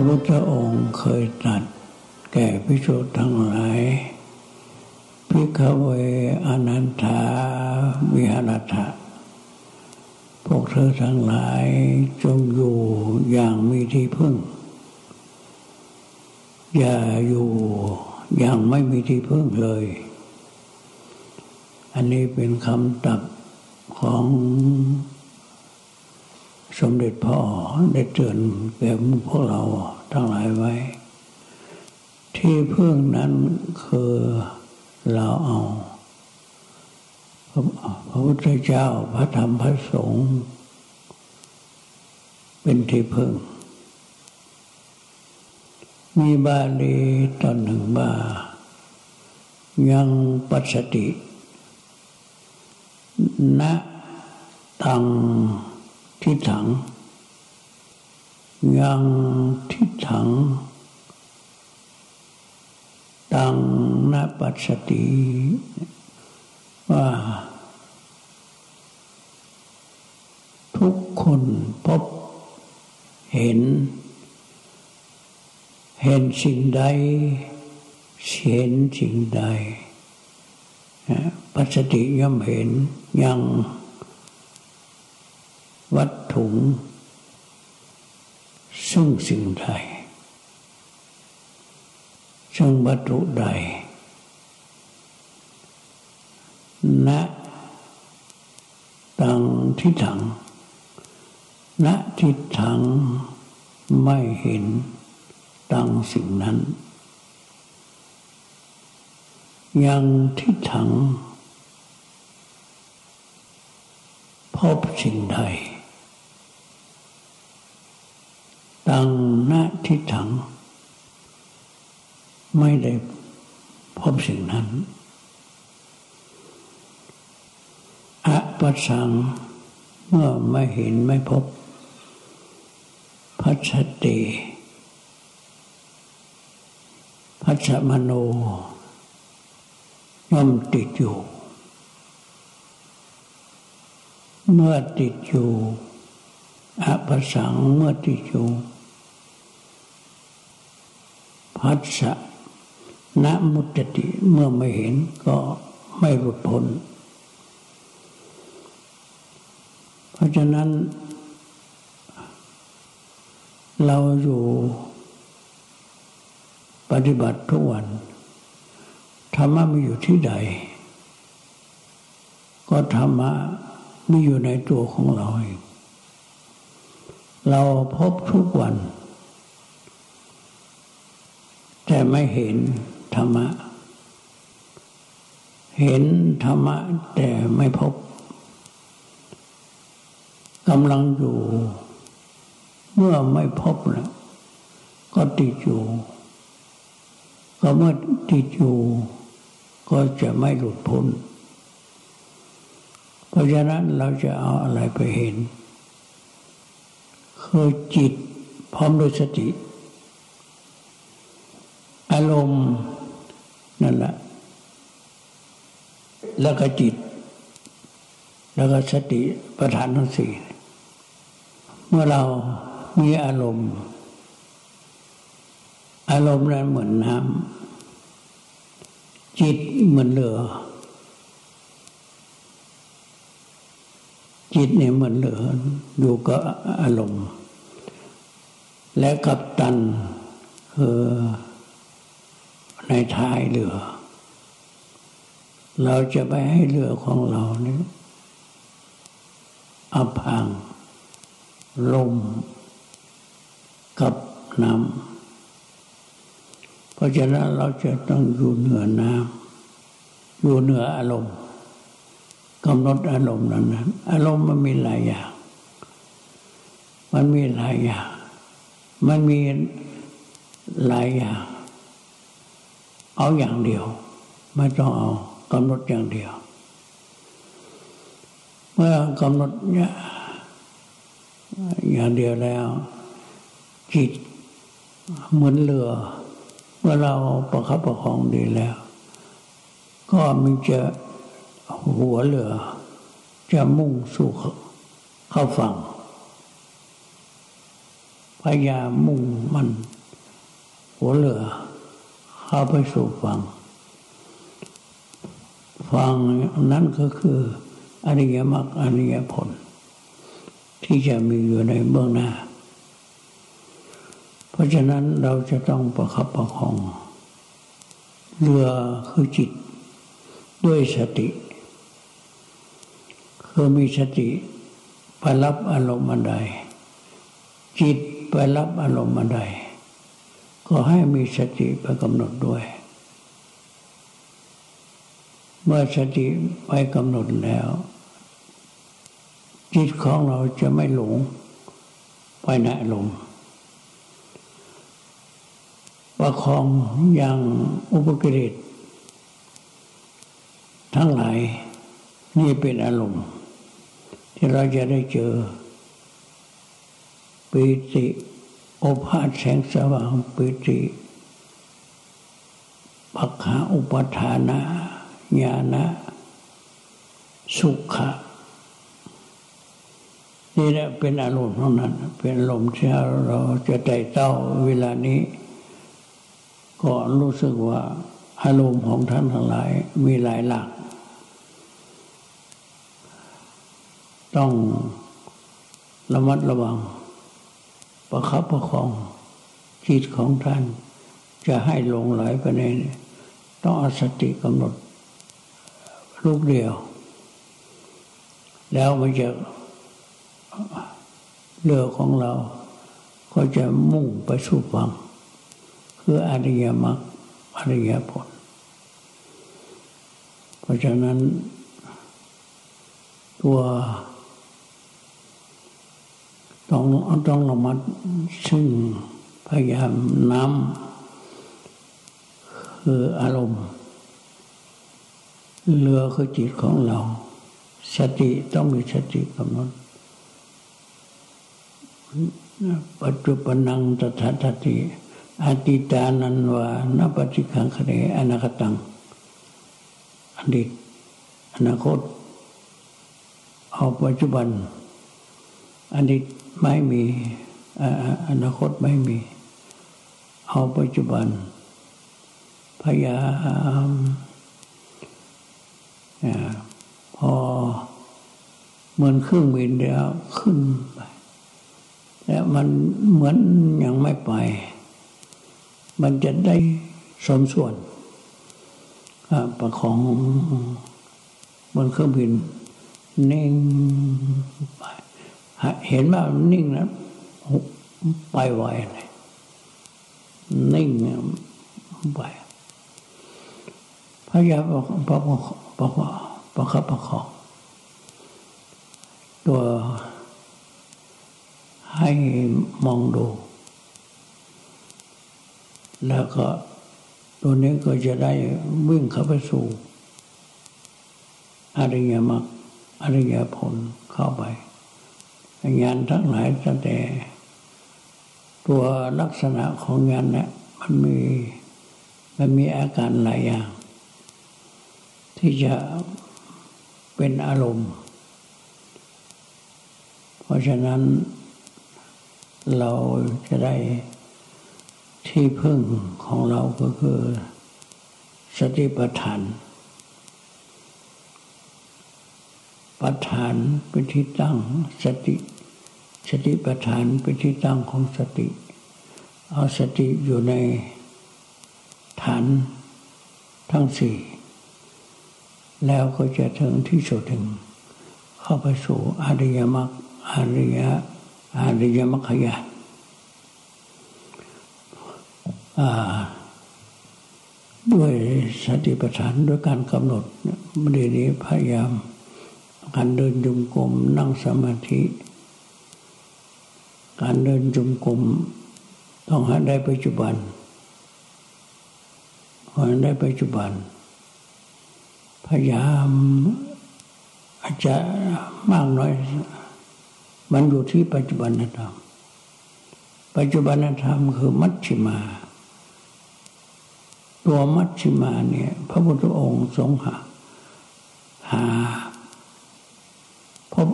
พระพุทธองค์เคยตรัสแก่พิสุทั้งหลายพิกเวอนันทาวิหารถะพวกเธอทั้งหลายจงอยู่อย่างมีที่พึ่ง อย่าอยู่อย่างไม่มีที่พึ่งเลย อันนี้เป็นคำตับของ สมเด็จพ่อได้เตือนแก่พวกเราทั้งหลายไว้ ที่พึ่งนั้นคือเราเอาพระพุทธเจ้าพระธรรมพระสงฆ์เป็นที่พึ่ง มีบาลีตอนหนึ่งว่ายังปัสสติณตัง ทิถัง ยังทิถัง ตังนปัสสติว่า ทุกคนพบเห็น เห็นสิ่งใด เห็นสิ่งใดปัสสติย่อมเห็นยัง วัตถุง ซึ่งสิ่งใดซึ่งวัตถุใดณตังทิถังณทิถังไม่เห็นตังสิ่งนั้น ยังทิถังพบสิ่งใด ตังณทิถัง ไม่ได้พบสิ่งนั้นอะปัสสังเมื่อไม่เห็นไม่พบ พัชติพัชมโนย่อมติดอยู่ เมื่อติดอยู่อะปัสสังเมื่อติดอยู่ พัสะนมุตติเมื่อไม่เห็นก็ไม่หลุดพ้นเพราะฉะนั้น เราอยู่ปฏิบัติทุกวันธรรมะมีอยู่ที่ใด ก็ธรรมะมีอยู่ในตัวของเราเองเราพบทุกวัน แต่ไม่เห็นธรรมะ เห็นธรรมะ แต่ไม่พบกำลังอยู่ เมื่อไม่พบนะก็ติดอยู่ ก็เมื่อติดอยู่ ก็จะไม่หลุดพ้น เพราะฉะนั้นเราจะเอาอะไรไปเห็น คือจิตพร้อมด้วยสติ อารมณ์นั่นแหละแล้วก็จิต แล้วก็สติประธานทั้งสี่เมื่อเรามีอารมณ์ อารมณ์นั้นเหมือนน้ำจิตเหมือนเรือ จิตเนี่ยเหมือนเรืออยู่กับอารมณ์ และกับตันคือ ในท้ายเรือ เราจะไปให้เรือของเรานี้อับพังลมกับน้ำเพราะฉะนั้นเราจะต้องอยู่เหนือน้ำอยู่เหนืออารมณ์กำหนดอารมณ์นั้นนั้นอารมณ์มันมีหลายอย่าง มันมีหลายอย่าง มันมีหลายอย่าง เอาอย่างเดียว ไม่ต้องเอากำหนดอย่างเดียว เมื่อกำหนดเนี่ยอย่างเดียวแล้ว จิตเหมือนเรือ เมื่อเราประคับประคองดีแล้ว ก็มันจะหัวเรือ จะมุ่งสู่เข้าฝั่งพยายามมุ่งมันหัวเรือ เข้าไปสู่ฝั่งฝั่งนั้นก็คืออริยมรรคอริยผล ที่จะมีอยู่ในเบื้องหน้า เพราะฉะนั้นเราจะต้องประคับประคองเรือคือจิตด้วยสติ คือมีสติไปรับอารมณ์อันใด จิตไปรับอารมณ์อันใด ก็ให้มีสติไปกำหนดด้วย เมื่อสติไปกำหนดแล้ว จิตของเราจะไม่หลงไปในอารมประคองอย่างอุปกิเลสทั้งหลายนี่เป็นอารมณ์ที่เราจะได้เจอปิติ โอภาสแสงสว่างปิติปักขาอุปทานะญาณะสุขะนี่แหละเป็นอารมณ์เท่านั้น เป็นอารมณ์ที่เราจะไต่เต้าเวลานี้ ก็รู้สึกว่าอารมณ์ของท่านทั้งหลายมีหลายหลัก ต้องระมัดระวัง ประคับประคองจิตของท่าน จะให้ลงไหลไปในต้องอาสติกำหนดลูกเดียว แล้วมันจะเรือของเรา ก็จะมุ่งไปสู่ฝั่งคืออริยมรรคอริยผล เพราะฉะนั้นตัว ต้องต้องระมัดซึ่งพยายามน้ำคืออารมณ์ เรือคือจิตของเรา สติต้องมีสติกำหนดปัจจุบันังตถาตติอติตานันวานปฏิขังคเนอนาคตังอดีตอนาคต เอาปัจจุบัน อดีตไม่มีอนาคตไม่มี เอาปัจจุบัน พยายามพอเหมือนเครื่องบินเดียวขึ้นไปแต่มันเหมือนยังไม่ไป มันจะได้สมส่วนประของบนเครื่องบินนิ่งไป เห็นว่านิ่งนะไปไวเลยนิ่งไปพยายามประประประคับประคองตัวให้มองดู แล้วก็ตัวนี้ก็จะได้วิ่งเข้าไปสู่อริยมรรคอริยผลเข้าไป งานทั้งหลายแต่ตัวลักษณะของงานเนี่ยมันมีมันมีอาการหลายอย่าง ที่จะเป็นอารมณ์ เพราะฉะนั้นเราจะได้ที่พึ่งของเราก็คือสติปัฏฐาน ปัฏฐานเป็นที่ตั้งสติ สติปัฏฐานเป็นที่ตั้งของสติ เอาสติอยู่ในฐานทั้งสี่ แล้วก็จะถึงที่สุดถึง เข้าไปสู่อริยมรรคอริยอริยมรรคญาณด้วยสติปัฏฐานด้วยการกำหนดเดี๋ยวนี้พยายาม การเดินจุมกลมนั่งสมาธิ การเดินจุมกลมต้องหาได้ปัจจุบันหาได้ปัจจุบัน พยายามอาจจะมากน้อย มันอยู่ที่ปัจจุบันธรรม ปัจจุบันธรรมคือมัชฌิมา ตัวมัชฌิมาเนี่ย พระพุทธองค์ทรงหาหา ผม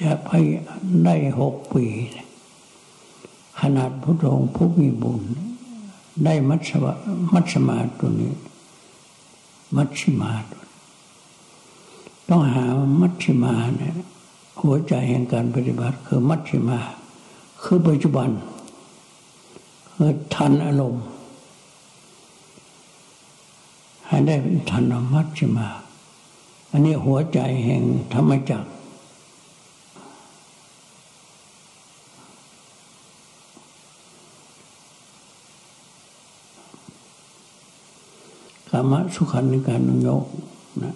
จะไปได้หกปี ขนาดพระองค์ผู้มีบุญ ได้มัชวมัชมาตัวนี้ มัชิมาตัวต้องหามัชิมาเนี่ยหัวใจแห่งการปฏิบัติคือมัชิมา คือปัจจุบันคือทันอารมณ์ให้ได้เป็นทันมัชิมา อันนี้หัวใจแห่งธรรมจักร กามสุขันในการนุโยกนะ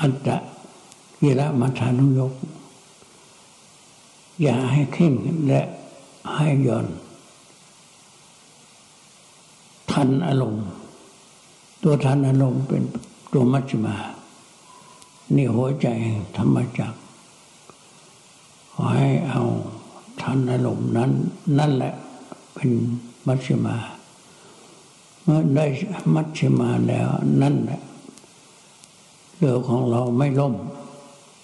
อัตตะกิระมัทานุโยก อย่าให้เข่งและให้ย่อน ทันอารมณ์ ตัวทันอารมณ์เป็นตัวมัชฌิมา นี่หัวใจธรรมจักขอให้เอาทันอารมณ์นั้น นั่นแหละเป็นมัชฌิมา เมื่อได้มัชฌิมาแล้วนั่นแหละเรือของเราไม่ล่ม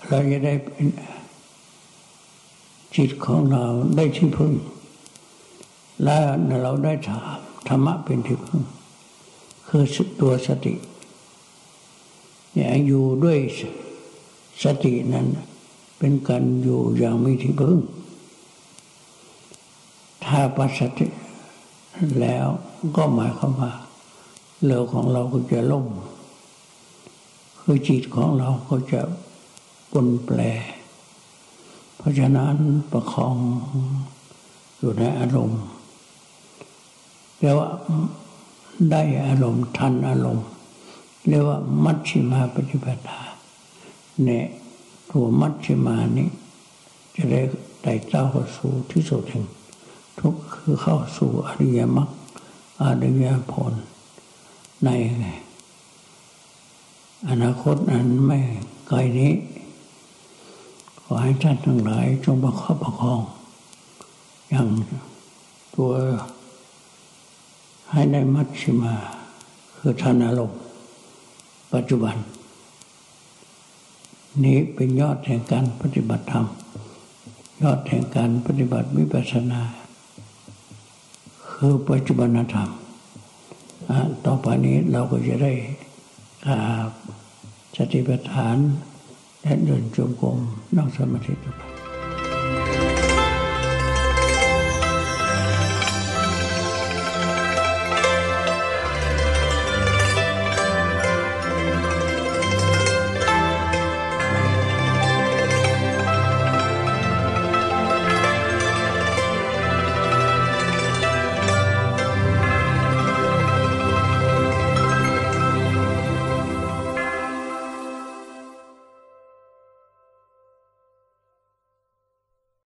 เราจะได้จิตของเราได้ที่พึ่ง และเราได้ถามธรรมะเป็นที่พึ่ง คือตัวสติเนี่ยอยู่ด้วยสตินั้น เป็นการอยู่อย่างมีที่พึ่ง ถ้าปัสสติแล้วก็หมายความว่าเรือของเราก็จะล่ม คือจิตของเราก็จะปนแปรเพราะฉะนั้นประคองอยู่ในอารมณ์เรียกว่า ได้อารมณ์ทันอารมณ์ เรียกว่ามัชฌิมาปฏิปทาเนี่ยตัวมัชฌิมานี้ จะได้ไต่เต้าเข้าสู่ที่สุดแห่งทุกคือเข้าสู่อริยมรรคอริยผลในอนาคตนั้นไม่ไกลนี้ ขอให้ท่านทั้งหลายจงประคับประคอง อย่างตัว ให้ได้มัชฌิมา คือทานอารมณ์ปัจจุบัน นี้เป็นยอดแห่งการปฏิบัติธรรม ยอดแห่งการปฏิบัติวิปัสสนา คือปัจจุบันธรรมต่อไปนี้เราก็จะได้สติปัฏฐานและเดินจงกรมนั่งสมาธิต่อไป